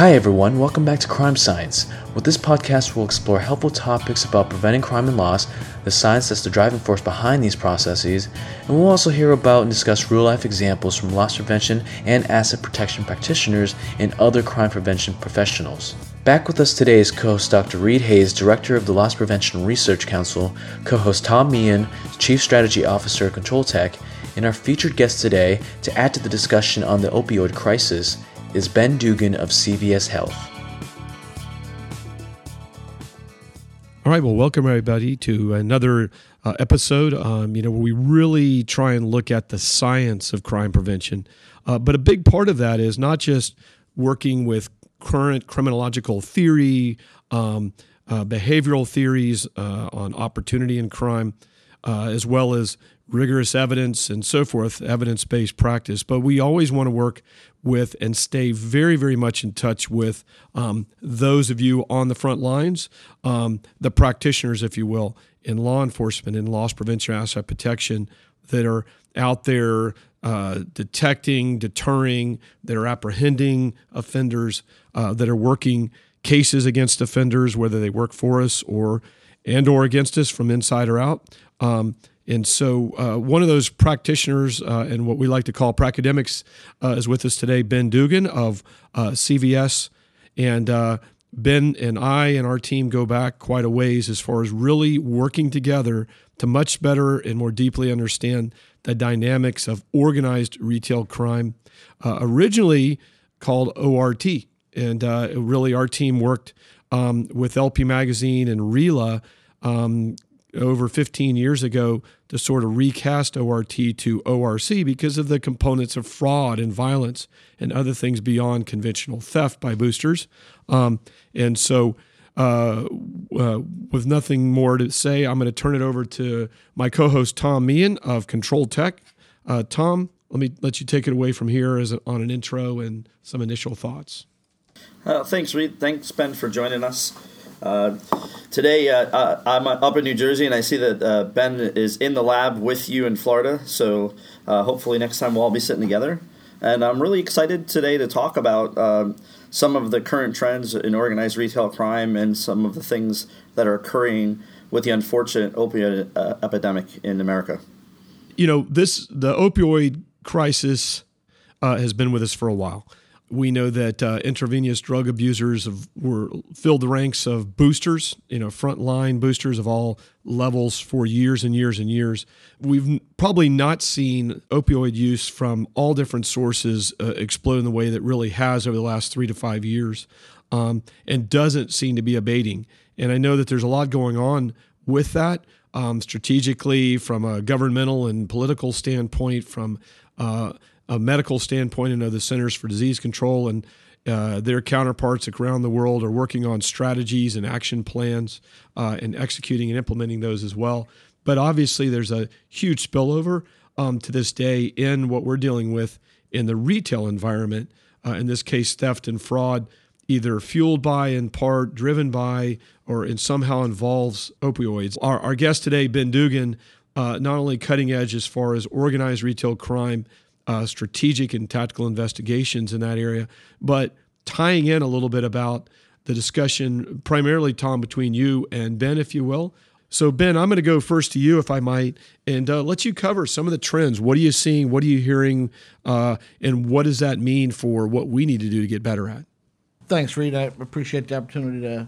Hi, everyone. Welcome back to Crime Science. With this podcast, we'll explore helpful topics about preventing crime and loss, the science that's the driving force behind these processes, and we'll also hear about and discuss real life examples from loss prevention and asset protection practitioners and other crime prevention professionals. Back with us today is co host Dr. Read Hayes, Director of the Loss Prevention Research Council, co host Tom Meehan, Chief Strategy Officer at ControlTek, and our featured guest today to add to the discussion on the opioid crisis is Ben Dugan of CVS Health. All right, well, welcome everybody to another uh, episode. Um, you know, where we really try and look at the science of crime prevention, uh, but a big part of that is not just working with current criminological theory, um, uh, behavioral theories uh, on opportunity and crime, uh, as well as rigorous evidence and so forth, evidence based practice. But we always want to work with and stay very, very much in touch with um, those of you on the front lines, um, the practitioners, if you will, in law enforcement, in loss prevention, asset protection, that are out there uh, detecting, deterring, that are apprehending offenders, uh, that are working cases against offenders, whether they work for us or and or against us from inside or out. Um, and so, uh, one of those practitioners uh, and what we like to call pracademics uh, is with us today, Ben Dugan of uh, CVS. And uh, Ben and I and our team go back quite a ways as far as really working together to much better and more deeply understand the dynamics of organized retail crime, uh, originally called ORT. And really, our team worked um, with LP Magazine and RILA um, over 15 years ago to sort of recast ORT to ORC because of the components of fraud and violence and other things beyond conventional theft by boosters. Um, and so, uh, uh, with nothing more to say, I'm going to turn it over to my co host, Tom Meehan of ControlTek. Uh, Tom, let me let you take it away from here as a, on an intro and some initial thoughts. Uh, thanks, Read. Thanks, Ben, for joining us. Uh, today, uh, I'm up in New Jersey, and I see that uh, Ben is in the lab with you in Florida. So uh, hopefully, next time we'll all be sitting together. And I'm really excited today to talk about um, some of the current trends in organized retail crime and some of the things that are occurring with the unfortunate opioid uh, epidemic in America. You know, this the opioid crisis has been with us for a while we know that uh, intravenous drug abusers have, were filled the ranks of boosters, you know, frontline boosters of all levels for years and years and years. We've probably not seen opioid use from all different sources uh, explode in the way that really has over the last three to five years, um, and doesn't seem to be abating. And I know that there's a lot going on with that. Um, strategically, from a governmental and political standpoint, from uh, a medical standpoint. I know the Centers for Disease Control and uh, their counterparts around the world are working on strategies and action plans uh, and executing and implementing those as well. But obviously, there's a huge spillover um, to this day in what we're dealing with in the retail environment. Uh, in this case, theft and fraud, either fueled by, in part, driven by, or in somehow involves opioids. Our, our guest today, Ben Dugan, uh, not only cutting edge as far as organized retail crime uh, strategic and tactical investigations in that area, but tying in a little bit about the discussion, primarily, Tom, between you and Ben, if you will. So, Ben, I'm going to go first to you, if I might, and uh, let you cover some of the trends. What are you seeing? What are you hearing? Uh, and what does that mean for what we need to do to get better at? Thanks, Read. I appreciate the opportunity to,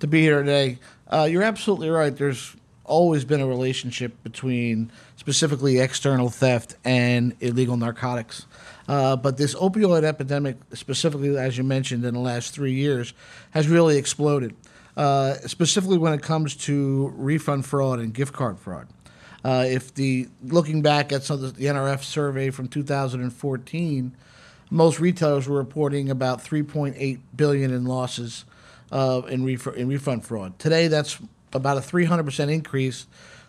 to be here today. Uh, you're absolutely right. There's always been a relationship between specifically external theft and illegal narcotics. Uh, but this opioid epidemic, specifically as you mentioned, in the last three years, has really exploded. Uh, specifically when it comes to refund fraud and gift card fraud. Uh, if the looking back at some of the, NRF survey from 2014, most retailers were reporting about 3.8 billion in losses uh, in, ref- in refund fraud. Today, that's about a 300% increase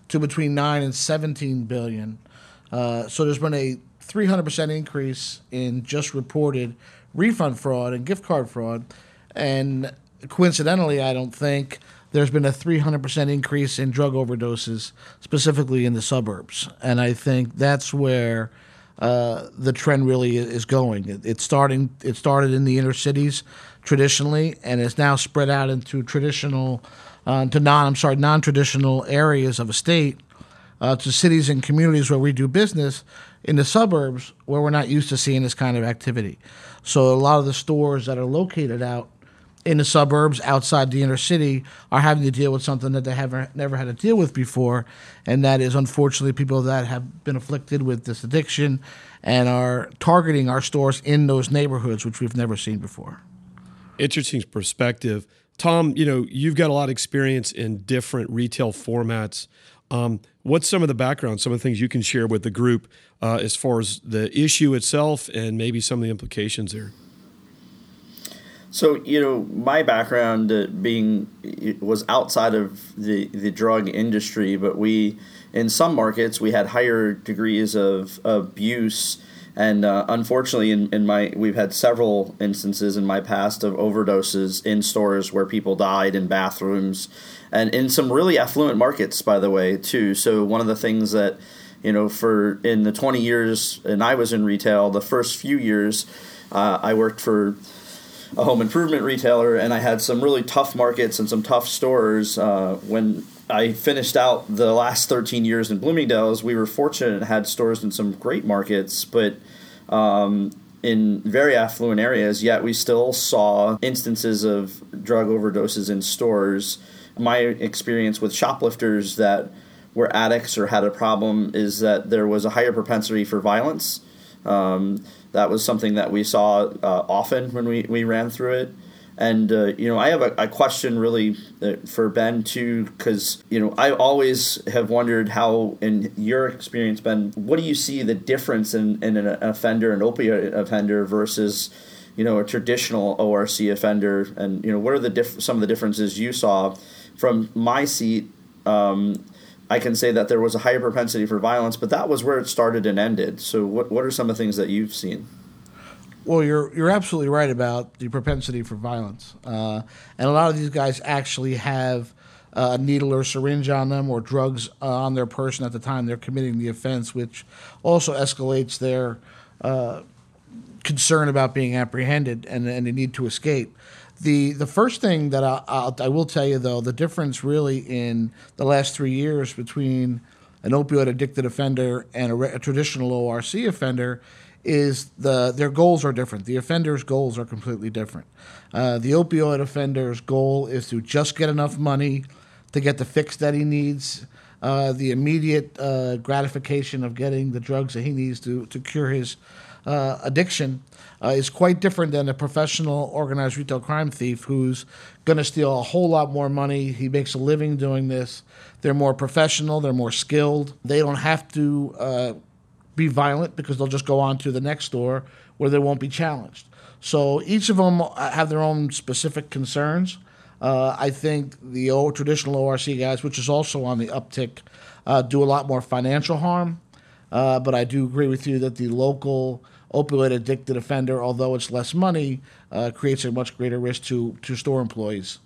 to between 9 and 17 billion. Uh, so there's been a 300% increase in just reported refund fraud and gift card fraud. And coincidentally, I don't think there's been a 300% increase in drug overdoses, specifically in the suburbs. And I think that's where uh, the trend really is going. It, it's starting. It started in the inner cities traditionally, and it's now spread out into traditional, uh, to non. I'm sorry, non-traditional areas of a state, uh, to cities and communities where we do business, in the suburbs where we're not used to seeing this kind of activity. So a lot of the stores that are located out in the suburbs outside the inner city are having to deal with something that they have never had to deal with before, and that is unfortunately people that have been afflicted with this addiction and are targeting our stores in those neighborhoods, which we've never seen before. Interesting perspective. Tom, you know, you've got a lot of experience in different retail formats. Um, what's some of the background, some of the things you can share with the group uh, as far as the issue itself and maybe some of the implications there? So you know, my background uh, being was outside of the the drug industry, but we in some markets we had higher degrees of abuse, and uh, unfortunately, in, in my we've had several instances in my past of overdoses in stores where people died in bathrooms, and in some really affluent markets, by the way, too. So one of the things that you know, for in the 20 years, and I was in retail, the first few years, uh, I worked for a home improvement retailer, and I had some really tough markets and some tough stores. Uh, when I finished out the last 13 years in Bloomingdale's, we were fortunate and had stores in some great markets, but um, in very affluent areas, yet we still saw instances of drug overdoses in stores. My experience with shoplifters that were addicts or had a problem is that there was a higher propensity for violence. Um, that was something that we saw uh, often when we, we ran through it. And uh, you know, I have a, a question really uh, for Ben too, because you know, I always have wondered how, in your experience, Ben, what do you see the difference in, in an offender, an opioid offender, versus you know a traditional ORC offender, and you know, what are the diff- some of the differences you saw from my seat? Um, I can say that there was a higher propensity for violence, but that was where it started and ended. So, what what are some of the things that you've seen? Well, you're you're absolutely right about the propensity for violence, uh, and a lot of these guys actually have a needle or syringe on them or drugs uh, on their person at the time they're committing the offense, which also escalates their uh, concern about being apprehended and, and the need to escape. The the first thing that I, I'll, I will tell you though, the difference really in the last three years between an opioid addicted offender and a, a traditional ORC offender is the their goals are different. The offender's goals are completely different. Uh, the opioid offender's goal is to just get enough money to get the fix that he needs, uh, the immediate uh, gratification of getting the drugs that he needs to to cure his uh, addiction uh, is quite different than a professional organized retail crime thief who's going to steal a whole lot more money. He makes a living doing this. They're more professional, they're more skilled. They don't have to uh, be violent because they'll just go on to the next store where they won't be challenged. So each of them have their own specific concerns. Uh, I think the old traditional ORC guys, which is also on the uptick, uh, do a lot more financial harm. Uh, but I do agree with you that the local opioid addicted offender, although it's less money, uh, creates a much greater risk to to store employees.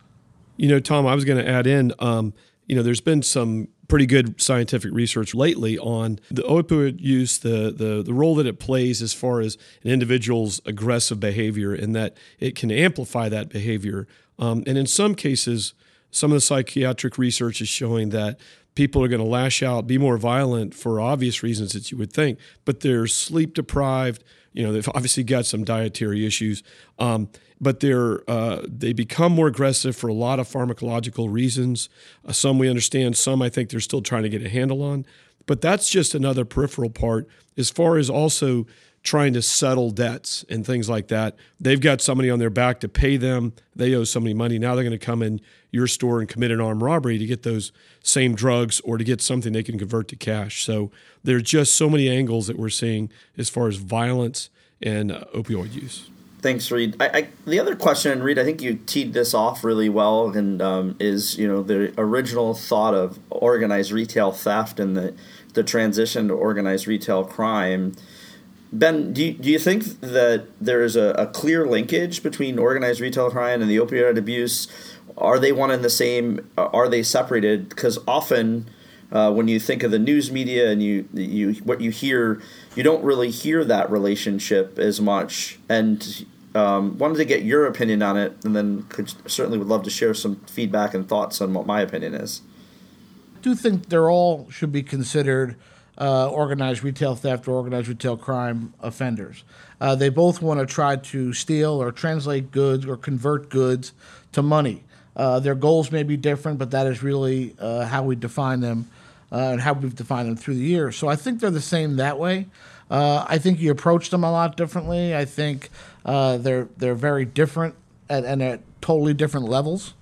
You know, Tom, I was going to add in. Um, you know, there's been some pretty good scientific research lately on the opioid use, the, the the role that it plays as far as an individual's aggressive behavior, and that it can amplify that behavior. Um, and in some cases, some of the psychiatric research is showing that people are going to lash out, be more violent for obvious reasons that you would think, but they're sleep deprived. You know, they've obviously got some dietary issues, um, but they're uh, they become more aggressive for a lot of pharmacological reasons. Uh, some we understand, some I think they're still trying to get a handle on. But that's just another peripheral part. As far as also trying to settle debts and things like that. They've got somebody on their back to pay them. They owe somebody money. Now they're going to come in your store and commit an armed robbery to get those same drugs or to get something they can convert to cash. So there's just so many angles that we're seeing as far as violence and uh, opioid use. Thanks, Read. I, I, the other question, Read, I think you teed this off really well, and um, is you know the original thought of organized retail theft and the the transition to organized retail crime Ben, do you, do you think that there is a, a, clear linkage between organized retail crime and the opioid abuse? Are they one and the same? Are they separated? Because often uh, when you think of the news media and you you what you hear, you don't really hear that relationship as much. And um, wanted to get your opinion on it, and then could certainly would love to share some feedback and thoughts on what my opinion is. I do think they're all should be considered uh, organized retail theft or organized retail crime offenders. Uh, they both want to try to steal or translate goods or convert goods to money. Uh, their goals may be different, but that is really uh, how we define them uh, and how we've defined them through the years. So I think they're the same that way. Uh, I think you approach them a lot differently. I think they're they're very different at, and at totally different levels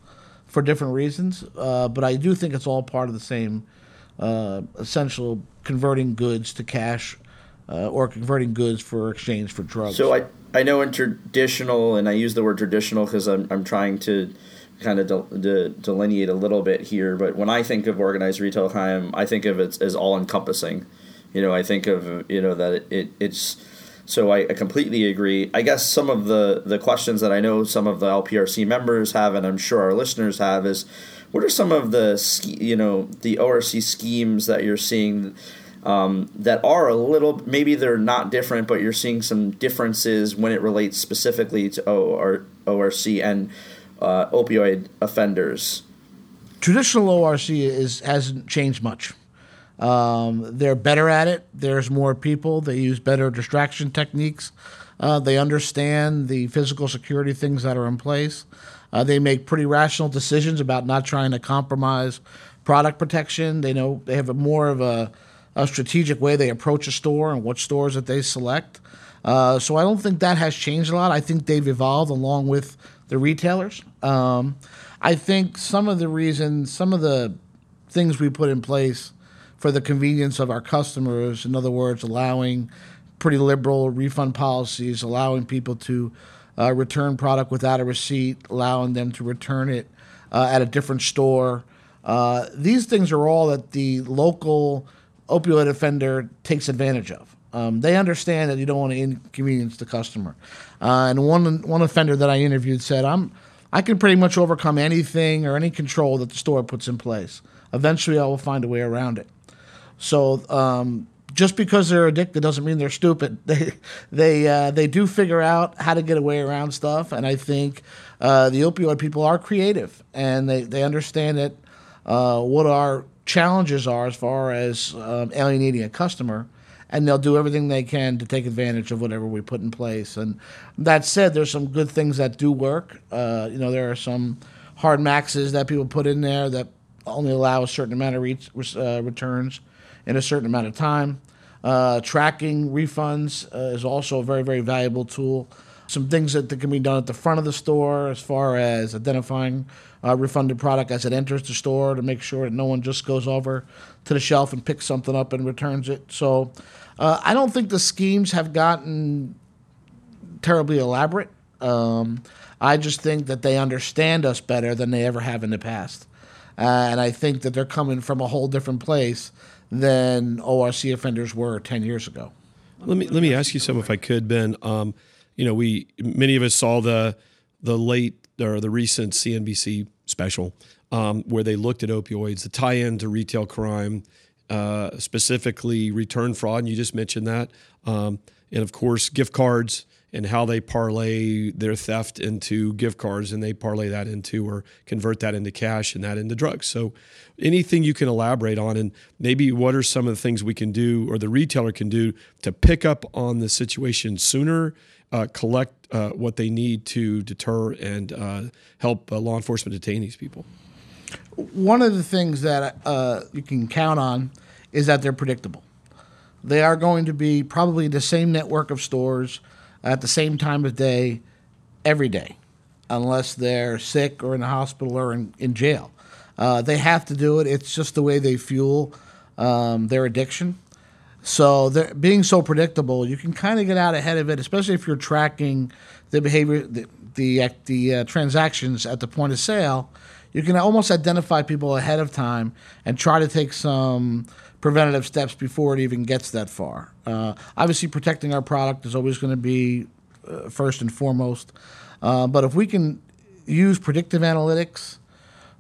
for different reasons. but I do think it's all part of the same essential converting goods to cash uh, or converting goods for exchange for drugs. So I, I know in traditional, and I use the word traditional because I'm, I'm trying to kind of de- de- delineate a little bit here, but when I think of organized retail crime, I think of it as all encompassing. You know, I think of, you know, that it, it it's, so I, I, completely agree. I guess some of the, the questions that I know some of the LPRC members have, and I'm sure our listeners have, is what are some of the you know the ORC schemes that you're seeing um, that are a little maybe they're not different, but you're seeing some differences when it relates specifically to OR, ORC and uh, opioid offenders. Traditional ORC is hasn't changed much. Um, they're better at it. There's more people. They use better distraction techniques. Uh, they understand the physical security things that are in place. Uh, they make pretty rational decisions about not trying to compromise product protection. They know they have a more of a a strategic way they approach a store and what stores that they select. Uh, so I don't think that has changed a lot. I think they've evolved along with the retailers. Um, I think some of the reasons, some of the things we put in place for the convenience of our customers, in other words, allowing pretty liberal refund policies, allowing people to uh, return product without a receipt, allowing them to return it uh, at a different store. Uh, these things are all that the local opioid offender takes advantage of. Um, they understand that you don't want to inconvenience the customer. Uh, and one one offender that I interviewed said, "I'm I can pretty much overcome anything or any control that the store puts in place. Eventually, I will find a way around it." So um, just because they're addicted doesn't mean they're stupid. They they uh, they do figure out how to get away around stuff, and I think uh, the opioid people are creative and they they understand that uh, what our challenges are as far as um, alienating a customer, and they'll do everything they can to take advantage of whatever we put in place. And that said, there's some good things that do work. Uh, you know, there are some hard maxes that people put in there that only allow a certain amount of re- uh, returns in a certain amount of time. Uh, tracking refunds uh, is also a very, very valuable tool. Some things that, that can be done at the front of the store as far as identifying uh, refunded product as it enters the store to make sure that no one just goes over to the shelf and picks something up and returns it. So uh, I don't think the schemes have gotten terribly elaborate. Um, I just think that they understand us better than they ever have in the past. Uh, and I think that they're coming from a whole different place than ORC offenders were 10 years ago. Let me let me ask you some, if I could, Ben. Um, you know, we many of us saw the the late or the recent CNBC special um, where they looked at opioids, the tie-in to retail crime, uh, specifically return fraud, and you just mentioned that, um, and of course gift cards and how they parlay their theft into gift cards and they parlay that into or convert that into cash and that into drugs. So anything you can elaborate on and maybe what are some of the things we can do or the retailer can do to pick up on the situation sooner, uh, collect uh, what they need to deter and uh, help uh, law enforcement detain these people. One of the things that uh, you can count on is that they're predictable. They are going to be probably the same network of stores at the same time of day every day, unless they're sick or in the hospital or in, in jail. Uh, they have to do it. It's just the way they fuel um, their addiction. So being so predictable, you can kind of get out ahead of it, especially if you're tracking the behavior, the the, the uh, transactions at the point of sale. You can almost identify people ahead of time and try to take some preventative steps before it even gets that far. Uh, obviously, protecting our product is always going to be uh, first and foremost. Uh, but if we can use predictive analytics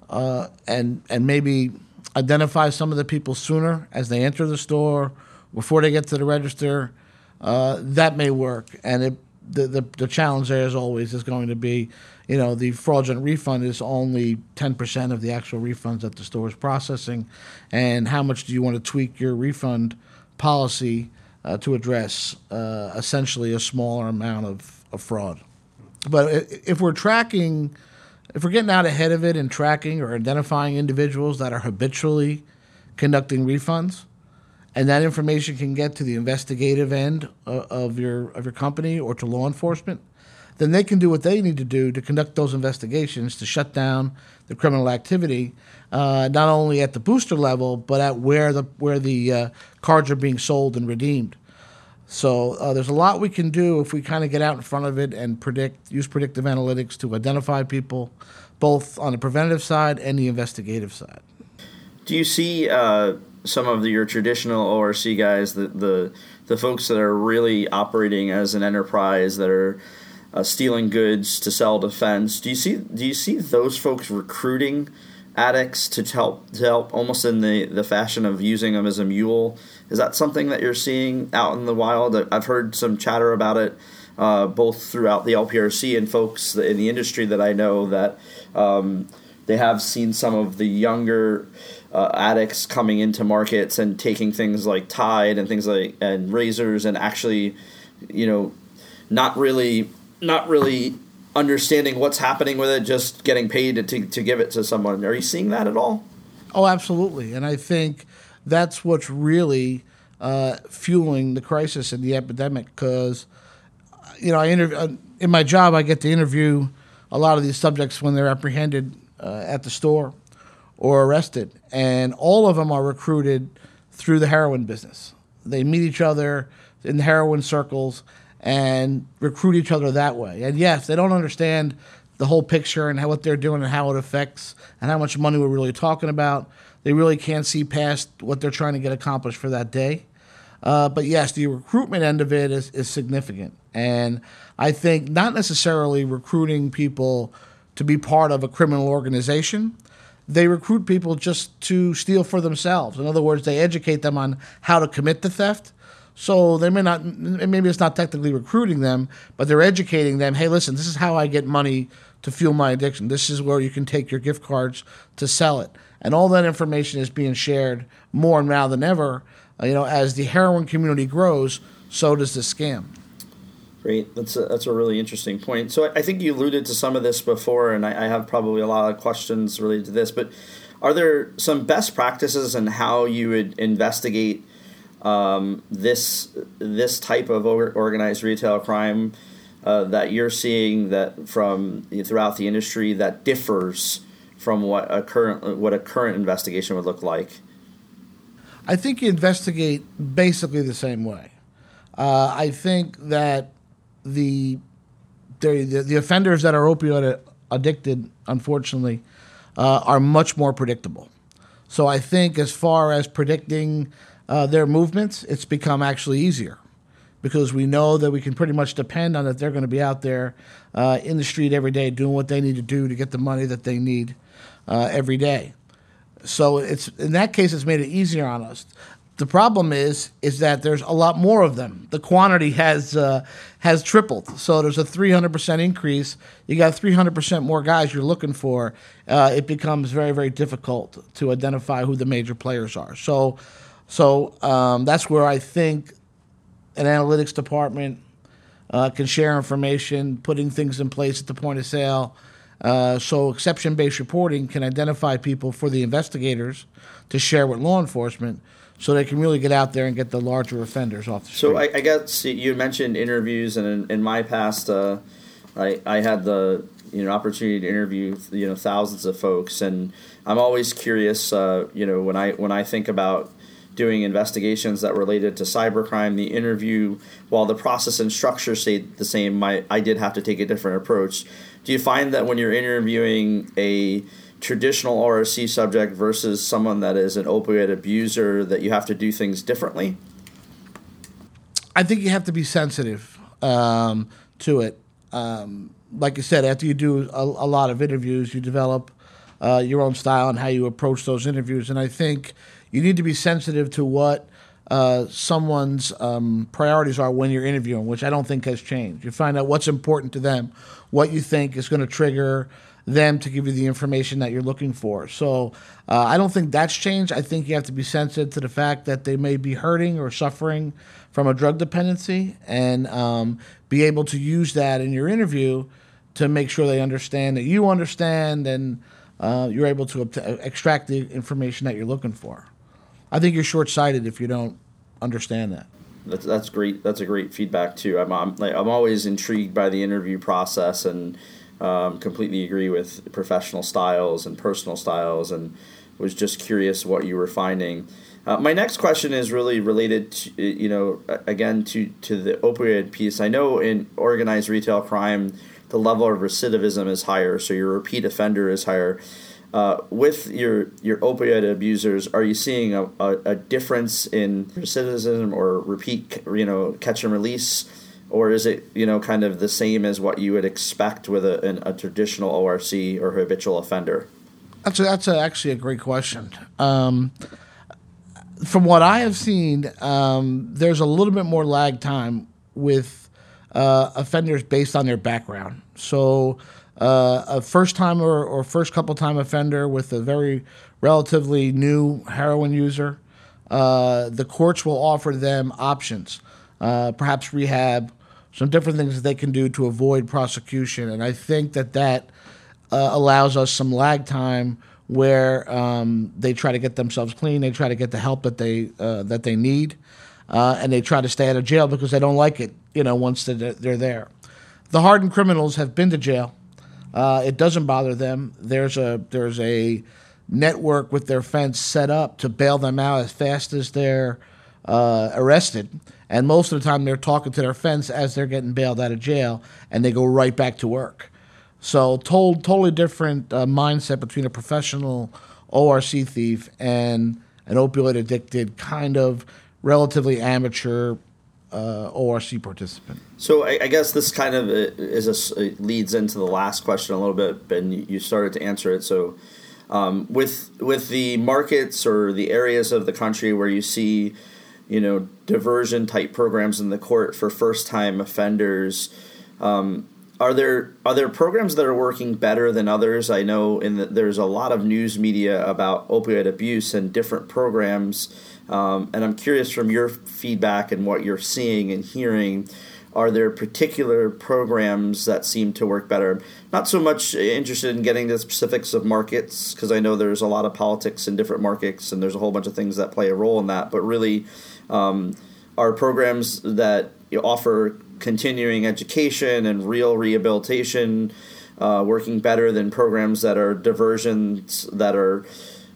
uh, and and maybe identify some of the people sooner as they enter the store, before they get to the register, uh, that may work. And it, the, the, the challenge there, as always, is going to be, you know, the fraudulent refund is only 10% of the actual refunds that the store is processing. And how much do you want to tweak your refund policy uh, to address uh, essentially a smaller amount of, of fraud? But if we're tracking, if we're getting out ahead of it and tracking or identifying individuals that are habitually conducting refunds, and that information can get to the investigative end of your of your company or to law enforcement, then they can do what they need to do to conduct those investigations to shut down the criminal activity, uh, not only at the booster level but at where the where the uh, cards are being sold and redeemed. So uh, there's a lot we can do if we kind of get out in front of it and predict, use predictive analytics to identify people, both on the preventative side and the investigative side. Do you see uh, some of the, your traditional ORC guys, the, the the folks that are really operating as an enterprise that are uh, stealing goods to sell defense? Do you see do you see those folks recruiting addicts to help to help almost in the, the fashion of using them as a mule? Is that something that you're seeing out in the wild? I've heard some chatter about it, uh, both throughout the LPRC and folks in the industry that I know that um, they have seen some of the younger uh, addicts coming into markets and taking things like Tide and things like and razors and actually, you know, not really not really understanding what's happening with it, just getting paid to, to give it to someone. Are you seeing that at all? Oh, absolutely. And I think that's what's really uh, fueling the crisis and the epidemic because, you know, I interview, uh, in my job, I get to interview a lot of these subjects when they're apprehended uh, at the store or arrested. And all of them are recruited through the heroin business. They meet each other in the heroin circles and recruit each other that way. And yes, they don't understand the whole picture and how, what they're doing and how it affects and how much money we're really talking about. They really can't see past what they're trying to get accomplished for that day. Uh, but yes, the recruitment end of it is, is significant. And I think not necessarily recruiting people to be part of a criminal organization. They recruit people just to steal for themselves. In other words, they educate them on how to commit the theft so they may not, maybe it's not technically recruiting them, but they're educating them. Hey, listen, this is how I get money to fuel my addiction. This is where you can take your gift cards to sell it, and all that information is being shared more now than ever. Uh, you know, as the heroin community grows, so does the scam. Great, that's a, that's a really interesting point. So I think you alluded to some of this before, and I, I have probably a lot of questions related to this. But are there some best practices in how you would investigate? um, this this type of organized retail crime uh, that you're seeing that from throughout the industry that differs from what a current what a current investigation would look like? I think you investigate basically the same way. Uh, I think that the, the the offenders that are opioid addicted, unfortunately, uh, are much more predictable. So I think as far as predicting uh, their movements, it's become actually easier because we know that we can pretty much depend on that they're going to be out there uh, in the street every day doing what they need to do to get the money that they need uh, every day. So it's in that case, it's made it easier on us. The problem is, is that there's a lot more of them. The quantity has uh, has tripled. So there's a 300% increase. You got 300% more guys you're looking for. Uh, it becomes very, very difficult to identify who the major players are. So so um, that's where I think an analytics department uh, can share information, putting things in place at the point of sale. Uh, so exception based reporting can identify people for the investigators to share with law enforcement so they can really get out there and get the larger offenders off the street. So I, I guess you mentioned interviews, and in, in my past, uh, I, I had the you know opportunity to interview you know thousands of folks, and I'm always curious. Uh, you know when I when I think about doing investigations that related to cybercrime. The interview, while the process and structure stayed the same, my, I did have to take a different approach. Do you find that when you're interviewing a traditional ORC subject versus someone that is an opioid abuser, that you have to do things differently? I think you have to be sensitive um, to it. Um, like you said, after you do a, a, lot of interviews, you develop uh, your own style and how you approach those interviews. And I think you need to be sensitive to what uh, someone's um, priorities are when you're interviewing, which I don't think has changed. You find out what's important to them, what you think is going to trigger them to give you the information that you're looking for. So uh, I don't think that's changed. I think you have to be sensitive to the fact that they may be hurting or suffering from a drug dependency and um, be able to use that in your interview to make sure they understand that you understand and uh, you're able to extract the information that you're looking for. I think you're short sighted if you don't understand that. That's, that's great. That's a great feedback too. I'm, I'm like I'm always intrigued by the interview process and um, completely agree with professional styles and personal styles and was just curious what you were finding. Uh, my next question is really related to, you know, again, to, to the opioid piece. I know in organized retail crime, the level of recidivism is higher, so your repeat offender is higher. Uh, with your your opioid abusers, are you seeing a, a, a, difference in recidivism or repeat, you know, catch and release, or is it you know kind of the same as what you would expect with a, an, a traditional ORC or habitual offender? That's a, that's a, actually a great question. Um, from what I have seen, um, there's a little bit more lag time with uh, offenders based on their background. So, uh, a first time or, or first couple time offender with a very relatively new heroin user, uh, the courts will offer them options, uh, perhaps rehab, some different things that they can do to avoid prosecution. And I think that that uh, allows us some lag time where um, they try to get themselves clean, they try to get the help that they uh, that they need, uh, and they try to stay out of jail because they don't like it. You know, once they're, they're there, the hardened criminals have been to jail. Uh, it doesn't bother them. There's a there's a network with their fence set up to bail them out as fast as they're uh, arrested. And most of the time, they're talking to their fence as they're getting bailed out of jail, and they go right back to work. So, told, totally different uh, mindset between a professional ORC thief and an opioid addicted, kind of relatively amateur uh, ORC participant. So I, I, guess this kind of uh, is a, leads into the last question a little bit, Ben. You started to answer it. So um, with with the markets or the areas of the country where you see, you know, diversion type programs in the court for first time offenders. Um, are there are there programs that are working better than others? I know in the, there's a lot of news media about opioid abuse and different programs, um, and I'm curious from your feedback and what you're seeing and hearing. Are there particular programs that seem to work better? Not so much interested in getting the specifics of markets because I know there's a lot of politics in different markets and there's a whole bunch of things that play a role in that. But really, um, are programs that offer continuing education and real rehabilitation uh, working better than programs that are diversions that are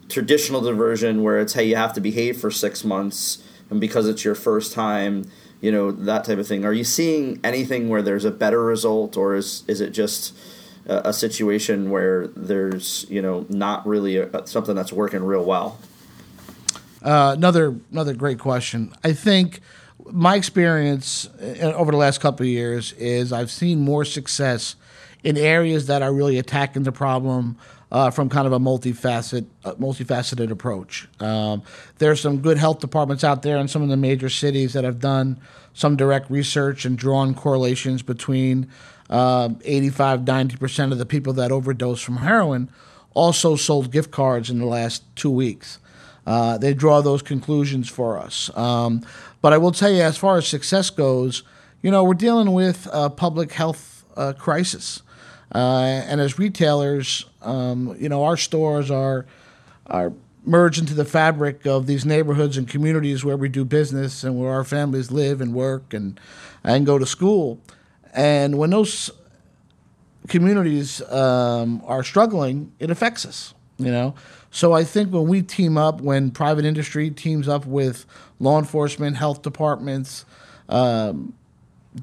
traditional diversion where it's hey you have to behave for six months and because it's your first time you know that type of thing. Are you seeing anything where there's a better result or is is it just a, a situation where there's you know not really a, something that's working real well uh, another another great question i think my experience uh, over the last couple of years is I've seen more success in areas that are really attacking the problem uh, from kind of a multifaceted, uh, multifaceted approach. Um, there's some good health departments out there in some of the major cities that have done some direct research and drawn correlations between uh, 85, 90% of the people that overdose from heroin also sold gift cards in the last two weeks. Uh, they draw those conclusions for us. Um, but I will tell you, as far as success goes, you know, we're dealing with a public health uh, crisis. Uh, and as retailers, um, you know, our stores are are merged into the fabric of these neighborhoods and communities where we do business and where our families live and work and and go to school. And when those communities um, are struggling, it affects us. You know, so I think when we team up, when private industry teams up with law enforcement, health departments, um,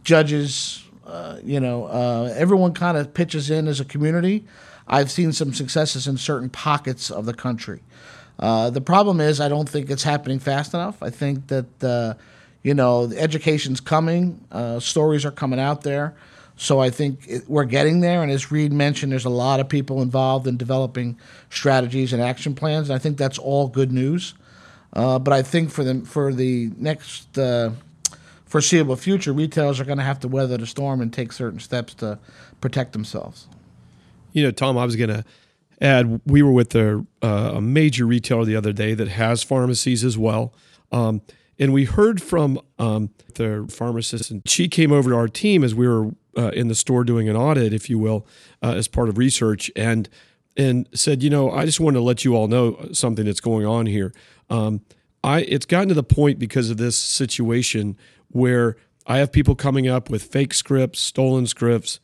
judges, uh, you know, uh, everyone kind of pitches in as a community. I've seen some successes in certain pockets of the country. Uh, the problem is, I don't think it's happening fast enough. I think that, uh, you know, the education's coming, uh, stories are coming out there, So I think it, we're getting there. And as Read mentioned, there's a lot of people involved in developing strategies and action plans. And I think that's all good news. Uh, but I think for the for the next uh, foreseeable future, retailers are going to have to weather the storm and take certain steps to protect themselves. You know, Tom, I was going to add we were with a, uh, a major retailer the other day that has pharmacies as well. Um, and we heard from um, the pharmacist, and she came over to our team as we were uh, in the store doing an audit, if you will, uh, as part of research, and and said, you know, I just wanted to let you all know something that's going on here. Um, I it's gotten to the point because of this situation where I have people coming up with fake scripts, stolen scripts,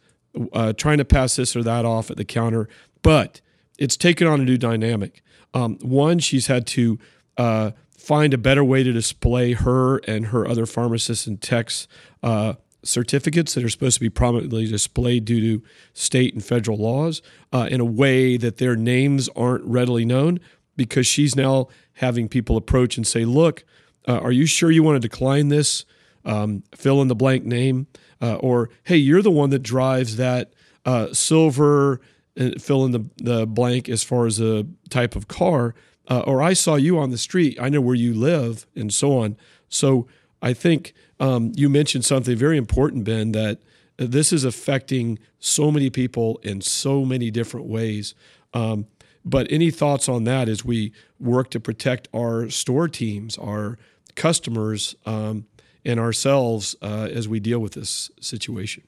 uh, trying to pass this or that off at the counter, but it's taken on a new dynamic. Um, one, she's had to uh, find a better way to display her and her other pharmacists and techs uh, certificates that are supposed to be prominently displayed due to state and federal laws uh, in a way that their names aren't readily known because she's now having people approach and say, look, uh, are you sure you want to decline this? Um, fill in the blank name. Uh, or, hey, you're the one that drives that uh, silver, uh, fill in the, the blank as far as a type of car uh, or I saw you on the street. I know where you live, and so on. So I think um, you mentioned something very important, Ben, that this is affecting so many people in so many different ways. Um, but any thoughts on that as we work to protect our store teams, our customers, um, and ourselves uh, as we deal with this situation?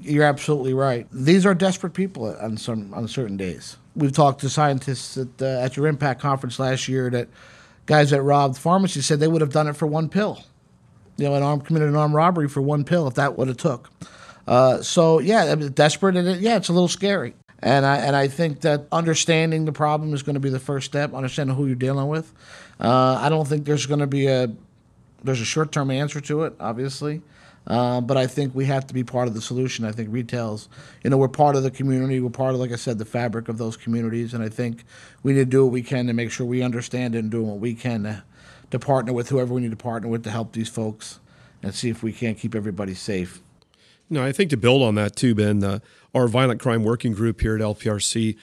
You're absolutely right. These are desperate people on some on certain days. We've talked to scientists at, at your Impact conference last year that guys that robbed pharmacies said they would have done it for one pill. You know, an armed committed an armed robbery for one pill if that would have took. Uh, so yeah, desperate and it, yeah, it's a little scary. And I and I think that understanding the problem is going to be the first step. Understanding who you're dealing with. Uh, I don't think there's going to be a there's a short term answer to it, obviously. Uh, but I think we have to be part of the solution. I think retails, you know, we're part of the community. We're part of, like I said, the fabric of those communities. And I think we need to do what we can to make sure we understand it and do what we can to, to partner with whoever we need to partner with to help these folks and see if we can't keep everybody safe. No, I think to build on that too, Ben, uh, our violent crime working group here at LPRC,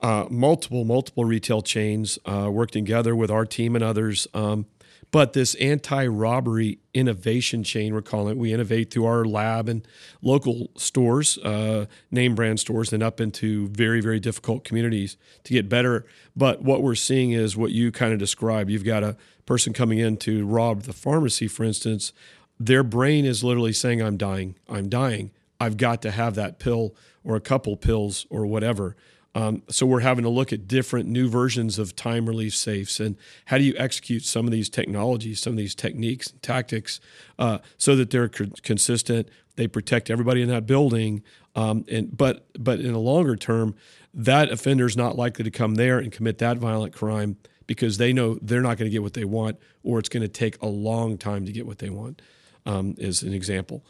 uh, multiple, multiple retail chains uh, work together with our team and others. Um, but this anti robbery innovation chain, we're calling it, we innovate through our lab and local stores, uh, name brand stores, and up into very, very difficult communities to get better. But what we're seeing is what you kind of described. You've got a person coming in to rob the pharmacy, for instance. Their brain is literally saying, I'm dying, I'm dying. I've got to have that pill or a couple pills or whatever. Um, so we're having to look at different new versions of time relief safes and how do you execute some of these technologies, some of these techniques and tactics uh, so that they're co- consistent. They protect everybody in that building. Um, and but but in the longer term, that offender is not likely to come there and commit that violent crime because they know they're not going to get what they want, or it's going to take a long time to get what they want. Um, is an example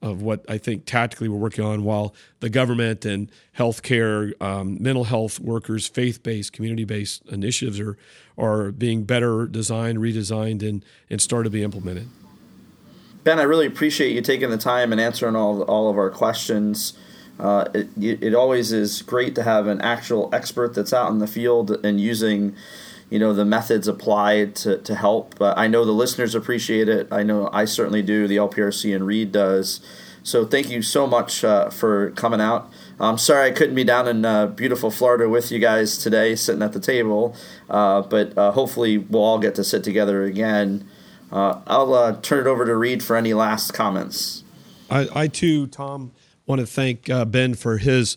of what I think tactically we're working on while the government and healthcare, um, mental health workers, faith based, community based initiatives are, are being better designed, redesigned, and, and started to be implemented. Ben, I really appreciate you taking the time and answering all, all of our questions. Uh, it, it always is great to have an actual expert that's out in the field and using you know the methods applied to, to help. But I know the listeners appreciate it. I know I certainly do. The LPRC and Read does. So thank you so much uh, for coming out. I'm sorry I couldn't be down in uh, beautiful Florida with you guys today, sitting at the table. Uh, but uh, hopefully we'll all get to sit together again. Uh, I'll turn it over to Read for any last comments. I, I too, Tom, want to thank Ben for his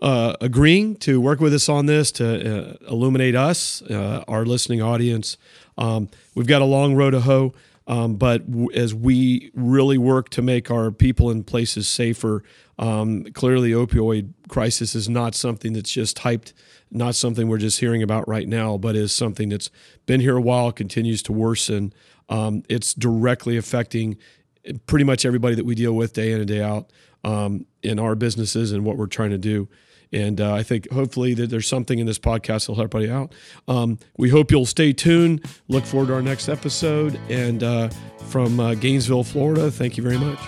uh, agreeing to work with us on this to uh, illuminate us, uh, our listening audience. Um, we've got a long road to hoe, um, but w- as we really work to make our people and places safer, um, clearly, opioid crisis is not something that's just hyped, not something we're just hearing about right now, but is something that's been here a while, continues to worsen. Um, it's directly affecting pretty much everybody that we deal with day in and day out um, in our businesses and what we're trying to do. And uh, I think hopefully that there's something in this podcast that'll help everybody out. Um, we hope you'll stay tuned. Look forward to our next episode. And uh, from uh, Gainesville, Florida, thank you very much.